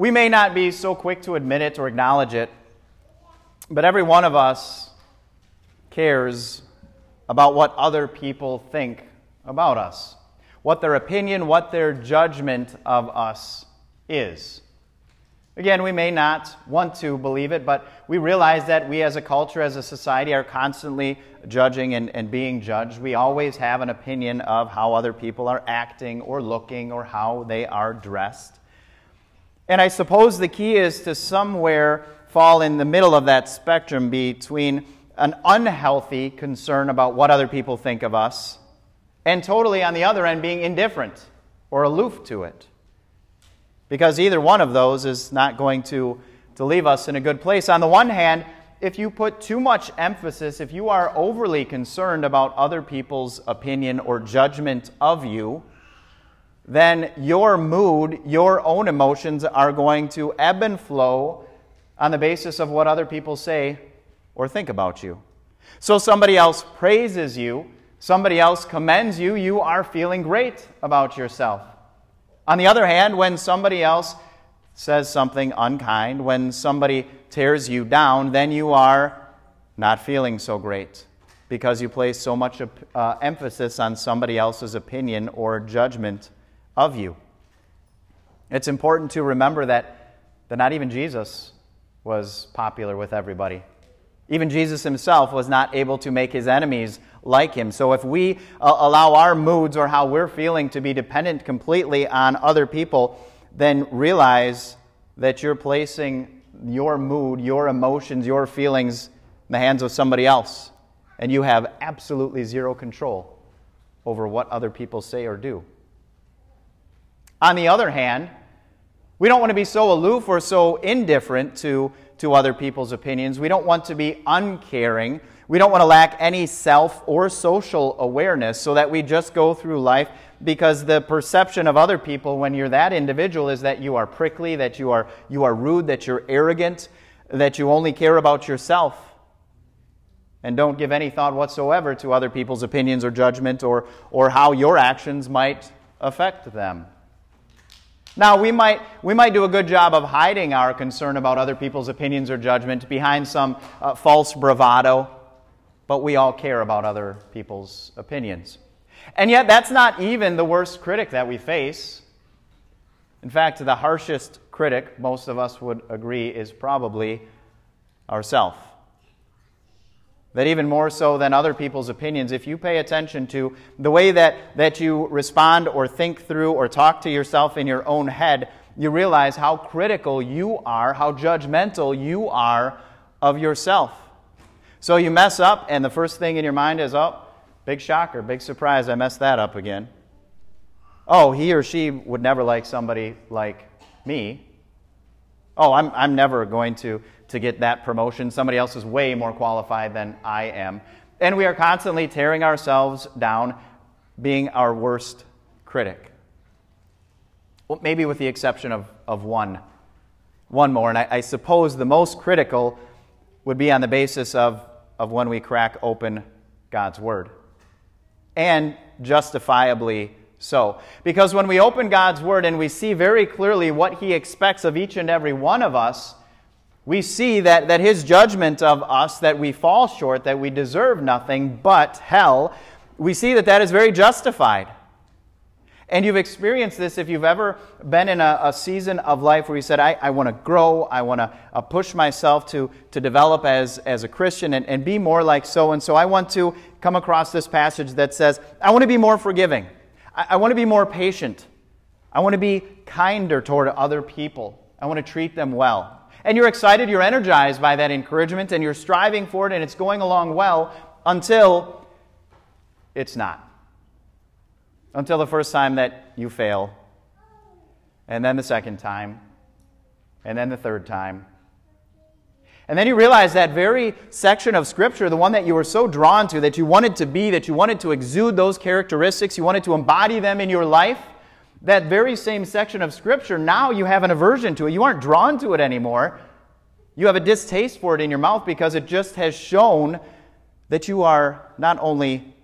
We may not be so quick to admit it or acknowledge it, but every one of us cares about what other people think about us, what their opinion, what their judgment of us is. Again, we may not want to believe it, but we realize that we as a culture, as a society, are constantly judging and, and being judged. We always have an opinion of how other people are acting or looking or how they are dressed. And I suppose the key is to somewhere fall in the middle of that spectrum between an unhealthy concern about what other people think of us and totally on the other end being indifferent or aloof to it because either one of those is not going to, to leave us in a good place. On the one hand, if you put too much emphasis, if you are overly concerned about other people's opinion or judgment of you, then your mood, your own emotions are going to ebb and flow on the basis of what other people say or think about you. So somebody else praises you, somebody else commends you, you are feeling great about yourself. On the other hand, when somebody else says something unkind, when somebody tears you down, then you are not feeling so great because you place so much uh, emphasis on somebody else's opinion or judgment of you. It's important to remember that, that not even Jesus was popular with everybody. Even Jesus himself was not able to make his enemies like him. So if we uh, allow our moods or how we're feeling to be dependent completely on other people, then realize that you're placing your mood, your emotions, your feelings in the hands of somebody else. And you have absolutely zero control over what other people say or do. On the other hand, we don't want to be so aloof or so indifferent to to other people's opinions. We don't want to be uncaring. We don't want to lack any self or social awareness so that we just go through life because the perception of other people when you're that individual is that you are prickly, that you are, you are rude, that you're arrogant, that you only care about yourself and don't give any thought whatsoever to other people's opinions or judgment or, or how your actions might affect them. Now, we might, we might do a good job of hiding our concern about other people's opinions or judgment behind some uh, false bravado, but we all care about other people's opinions. And yet, that's not even the worst critic that we face. In fact, the harshest critic, most of us would agree, is probably ourself that even more so than other people's opinions, if you pay attention to the way that, that you respond or think through or talk to yourself in your own head, you realize how critical you are, how judgmental you are of yourself. So you mess up, and the first thing in your mind is, oh, big shocker, big surprise, I messed that up again. Oh, he or she would never like somebody like me. Oh, I'm, I'm never going to to get that promotion. Somebody else is way more qualified than I am. And we are constantly tearing ourselves down, being our worst critic. Well, maybe with the exception of, of one. One more, and I, I suppose the most critical would be on the basis of, of when we crack open God's Word. And justifiably so. Because when we open God's Word and we see very clearly what He expects of each and every one of us, we see that, that his judgment of us, that we fall short, that we deserve nothing but hell, we see that that is very justified. And you've experienced this if you've ever been in a, a season of life where you said, I, I want to grow, I want to uh, push myself to, to develop as, as a Christian and, and be more like so and so. I want to come across this passage that says, I want to be more forgiving, I, I want to be more patient, I want to be kinder toward other people, I want to treat them well. And you're excited, you're energized by that encouragement, and you're striving for it, and it's going along well until it's not. Until the first time that you fail, and then the second time, and then the third time. And then you realize that very section of Scripture, the one that you were so drawn to, that you wanted to be, that you wanted to exude those characteristics, you wanted to embody them in your life, that very same section of Scripture, now you have an aversion to it. You aren't drawn to it anymore. You have a distaste for it in your mouth because it just has shown that you are not only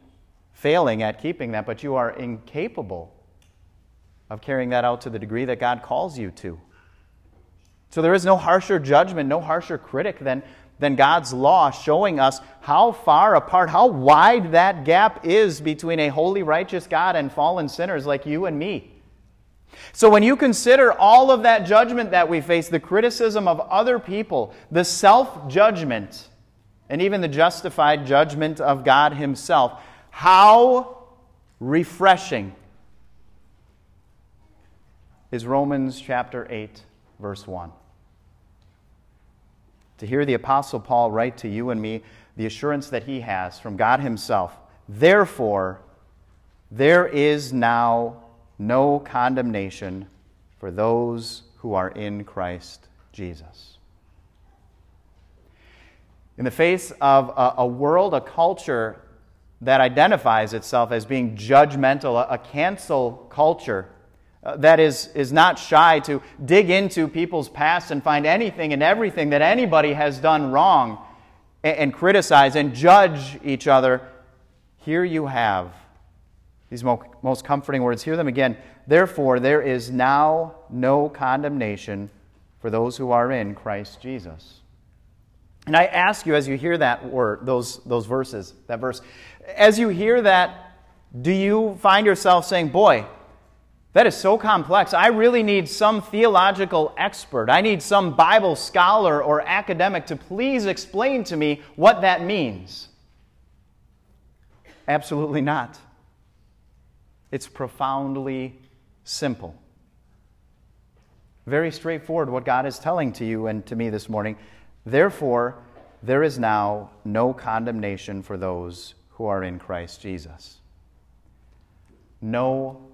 failing at keeping that, but you are incapable of carrying that out to the degree that God calls you to. So there is no harsher judgment, no harsher critic than, than God's law, showing us how far apart, how wide that gap is between a holy, righteous God and fallen sinners like you and me. So, when you consider all of that judgment that we face, the criticism of other people, the self judgment, and even the justified judgment of God Himself, how refreshing is Romans chapter 8, verse 1. To hear the Apostle Paul write to you and me the assurance that he has from God Himself. Therefore, there is now no condemnation for those who are in Christ Jesus. In the face of a, a world, a culture that identifies itself as being judgmental, a, a cancel culture uh, that is, is not shy to dig into people's past and find anything and everything that anybody has done wrong and, and criticize and judge each other, here you have these most comforting words. Hear them again. Therefore, there is now no condemnation for those who are in Christ Jesus. And I ask you, as you hear that word, those, those verses, that verse, as you hear that, do you find yourself saying, Boy, that is so complex. I really need some theological expert. I need some Bible scholar or academic to please explain to me what that means. Absolutely not. It's profoundly simple. Very straightforward what God is telling to you and to me this morning. Therefore, there is now no condemnation for those who are in Christ Jesus. No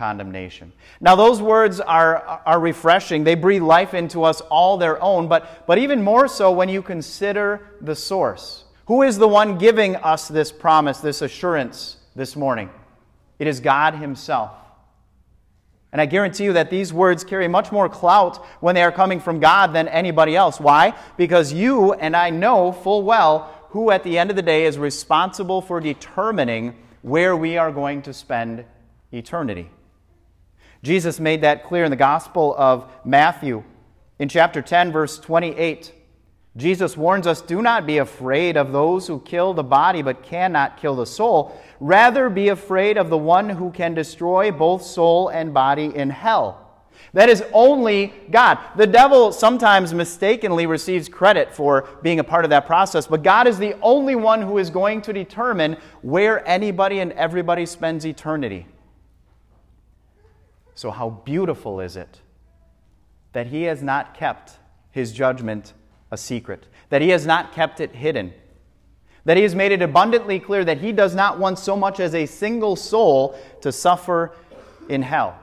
condemnation. Now, those words are, are refreshing. They breathe life into us all their own, but, but even more so when you consider the source. Who is the one giving us this promise, this assurance this morning? It is God Himself. And I guarantee you that these words carry much more clout when they are coming from God than anybody else. Why? Because you and I know full well who, at the end of the day, is responsible for determining where we are going to spend eternity. Jesus made that clear in the Gospel of Matthew in chapter 10, verse 28. Jesus warns us do not be afraid of those who kill the body but cannot kill the soul. Rather, be afraid of the one who can destroy both soul and body in hell. That is only God. The devil sometimes mistakenly receives credit for being a part of that process, but God is the only one who is going to determine where anybody and everybody spends eternity. So, how beautiful is it that He has not kept His judgment a secret, that he has not kept it hidden, that he has made it abundantly clear that he does not want so much as a single soul to suffer in hell.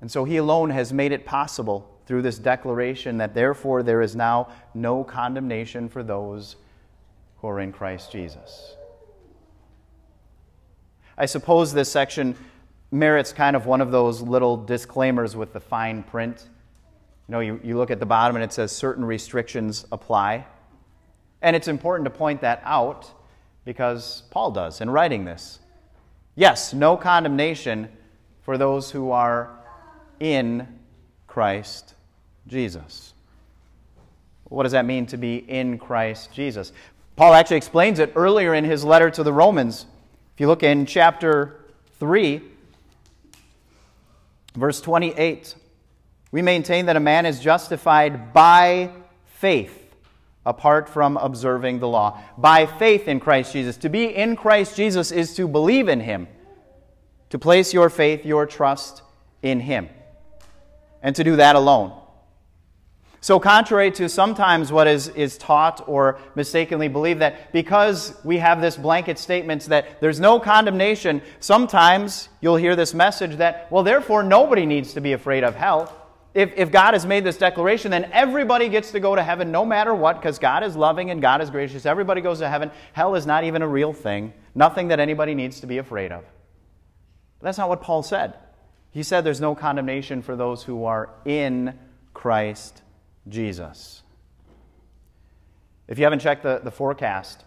And so he alone has made it possible through this declaration that therefore there is now no condemnation for those who are in Christ Jesus. I suppose this section merits kind of one of those little disclaimers with the fine print you know, you, you look at the bottom and it says certain restrictions apply. And it's important to point that out because Paul does in writing this. Yes, no condemnation for those who are in Christ Jesus. What does that mean to be in Christ Jesus? Paul actually explains it earlier in his letter to the Romans. If you look in chapter 3, verse 28, we maintain that a man is justified by faith apart from observing the law. By faith in Christ Jesus. To be in Christ Jesus is to believe in Him, to place your faith, your trust in Him, and to do that alone. So, contrary to sometimes what is, is taught or mistakenly believed, that because we have this blanket statement that there's no condemnation, sometimes you'll hear this message that, well, therefore nobody needs to be afraid of hell. If, if God has made this declaration, then everybody gets to go to heaven no matter what, because God is loving and God is gracious. Everybody goes to heaven. Hell is not even a real thing, nothing that anybody needs to be afraid of. But that's not what Paul said. He said there's no condemnation for those who are in Christ Jesus. If you haven't checked the, the forecast,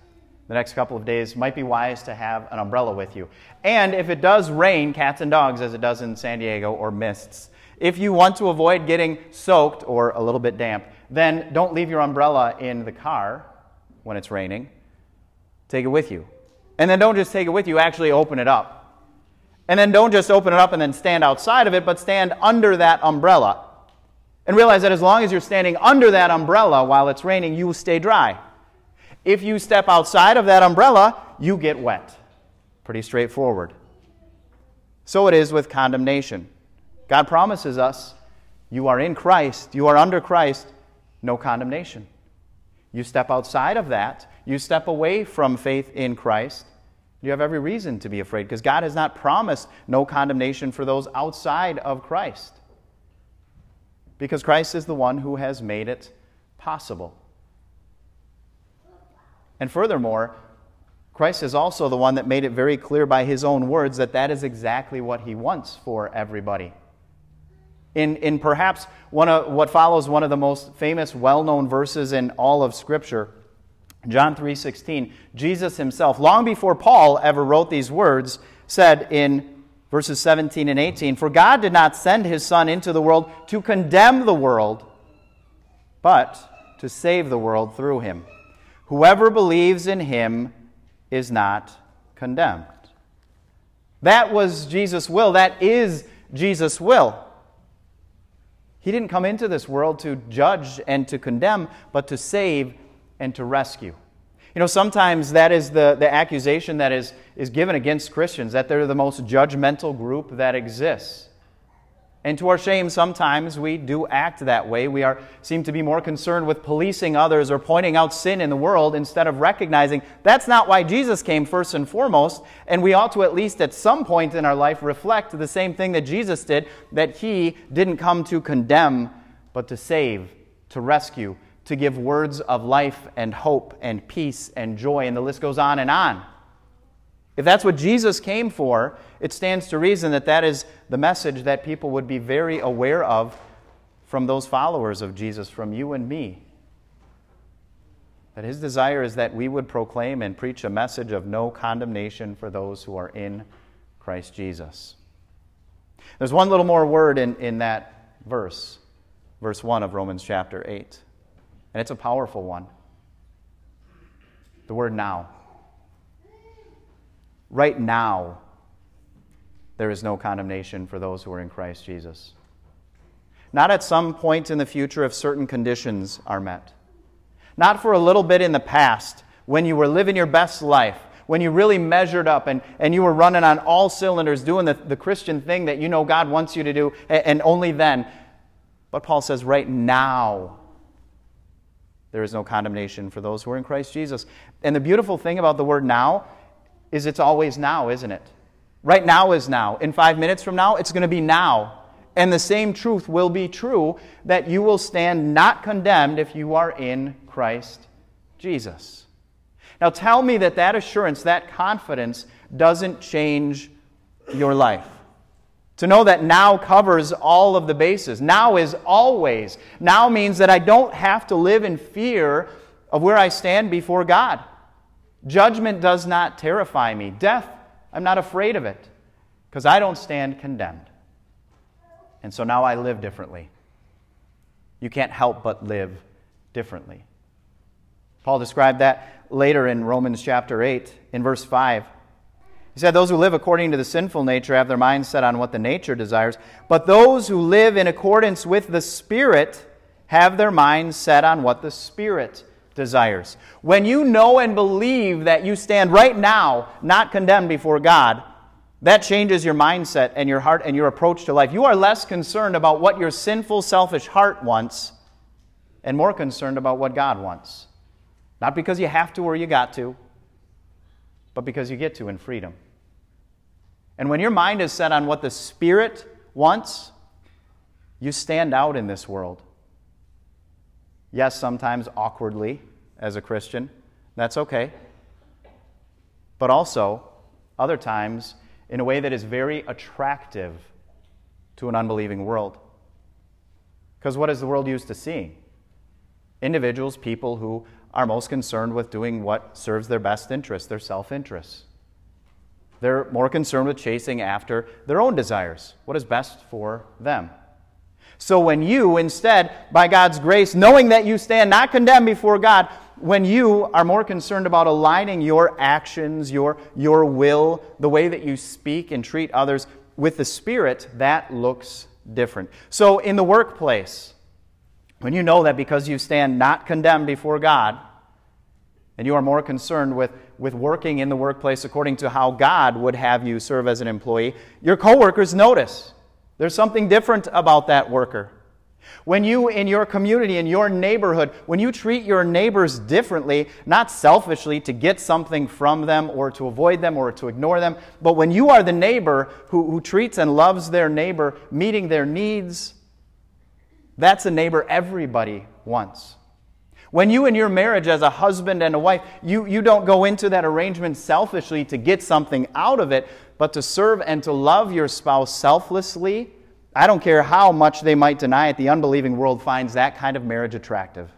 the next couple of days might be wise to have an umbrella with you. And if it does rain cats and dogs, as it does in San Diego, or mists, If you want to avoid getting soaked or a little bit damp, then don't leave your umbrella in the car when it's raining. Take it with you. And then don't just take it with you, actually open it up. And then don't just open it up and then stand outside of it, but stand under that umbrella. And realize that as long as you're standing under that umbrella while it's raining, you will stay dry. If you step outside of that umbrella, you get wet. Pretty straightforward. So it is with condemnation. God promises us you are in Christ, you are under Christ, no condemnation. You step outside of that, you step away from faith in Christ, you have every reason to be afraid because God has not promised no condemnation for those outside of Christ. Because Christ is the one who has made it possible. And furthermore, Christ is also the one that made it very clear by his own words that that is exactly what he wants for everybody. In, in perhaps one of, what follows one of the most famous, well known verses in all of Scripture, John 3:16, Jesus himself, long before Paul ever wrote these words, said in verses 17 and 18, For God did not send his Son into the world to condemn the world, but to save the world through him. Whoever believes in him is not condemned. That was Jesus' will. That is Jesus' will. He didn't come into this world to judge and to condemn, but to save and to rescue. You know, sometimes that is the, the accusation that is, is given against Christians, that they're the most judgmental group that exists. And to our shame, sometimes we do act that way. We are, seem to be more concerned with policing others or pointing out sin in the world instead of recognizing that's not why Jesus came first and foremost. And we ought to, at least at some point in our life, reflect the same thing that Jesus did that he didn't come to condemn, but to save, to rescue, to give words of life and hope and peace and joy. And the list goes on and on. If that's what Jesus came for, it stands to reason that that is the message that people would be very aware of from those followers of Jesus, from you and me. That his desire is that we would proclaim and preach a message of no condemnation for those who are in Christ Jesus. There's one little more word in, in that verse, verse 1 of Romans chapter 8, and it's a powerful one. The word now. Right now, there is no condemnation for those who are in Christ Jesus. Not at some point in the future if certain conditions are met. Not for a little bit in the past when you were living your best life, when you really measured up and, and you were running on all cylinders doing the, the Christian thing that you know God wants you to do, and, and only then. But Paul says, right now, there is no condemnation for those who are in Christ Jesus. And the beautiful thing about the word now is it's always now, isn't it? Right now is now. In five minutes from now, it's going to be now. And the same truth will be true that you will stand not condemned if you are in Christ Jesus. Now tell me that that assurance, that confidence, doesn't change your life. To know that now covers all of the bases. Now is always. Now means that I don't have to live in fear of where I stand before God. Judgment does not terrify me. Death, I'm not afraid of it because I don't stand condemned. And so now I live differently. You can't help but live differently. Paul described that later in Romans chapter 8, in verse 5. He said, Those who live according to the sinful nature have their minds set on what the nature desires, but those who live in accordance with the Spirit have their minds set on what the Spirit desires. When you know and believe that you stand right now not condemned before God, that changes your mindset and your heart and your approach to life. You are less concerned about what your sinful, selfish heart wants and more concerned about what God wants. Not because you have to or you got to, but because you get to in freedom. And when your mind is set on what the Spirit wants, you stand out in this world. Yes, sometimes awkwardly as a Christian. That's okay. But also, other times, in a way that is very attractive to an unbelieving world. Because what is the world used to seeing? Individuals, people who are most concerned with doing what serves their best interest, their self interest. They're more concerned with chasing after their own desires, what is best for them. So when you, instead, by God's grace, knowing that you stand not condemned before God, when you are more concerned about aligning your actions, your, your will, the way that you speak and treat others with the Spirit, that looks different. So in the workplace, when you know that because you stand not condemned before God, and you are more concerned with, with working in the workplace according to how God would have you serve as an employee, your coworkers notice. There's something different about that worker. When you, in your community, in your neighborhood, when you treat your neighbors differently, not selfishly to get something from them or to avoid them or to ignore them, but when you are the neighbor who, who treats and loves their neighbor, meeting their needs, that's a neighbor everybody wants. When you in your marriage as a husband and a wife, you, you don't go into that arrangement selfishly to get something out of it, but to serve and to love your spouse selflessly, I don't care how much they might deny it, the unbelieving world finds that kind of marriage attractive.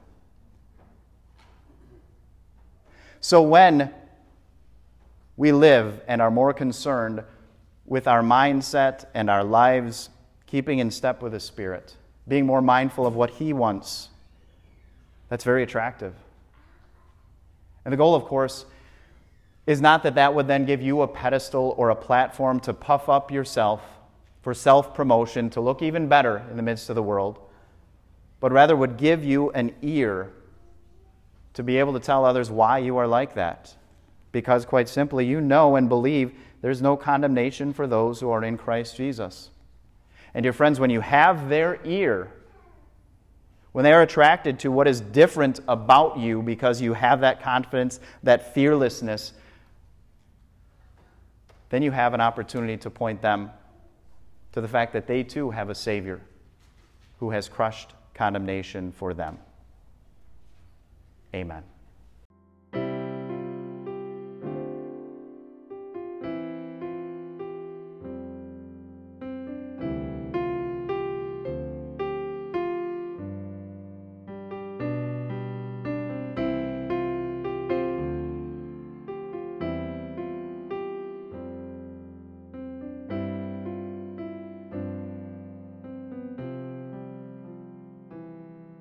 So when we live and are more concerned with our mindset and our lives keeping in step with the Spirit, being more mindful of what He wants that's very attractive. And the goal, of course, is not that that would then give you a pedestal or a platform to puff up yourself for self promotion, to look even better in the midst of the world, but rather would give you an ear to be able to tell others why you are like that. Because, quite simply, you know and believe there's no condemnation for those who are in Christ Jesus. And, dear friends, when you have their ear, when they are attracted to what is different about you because you have that confidence, that fearlessness, then you have an opportunity to point them to the fact that they too have a Savior who has crushed condemnation for them. Amen.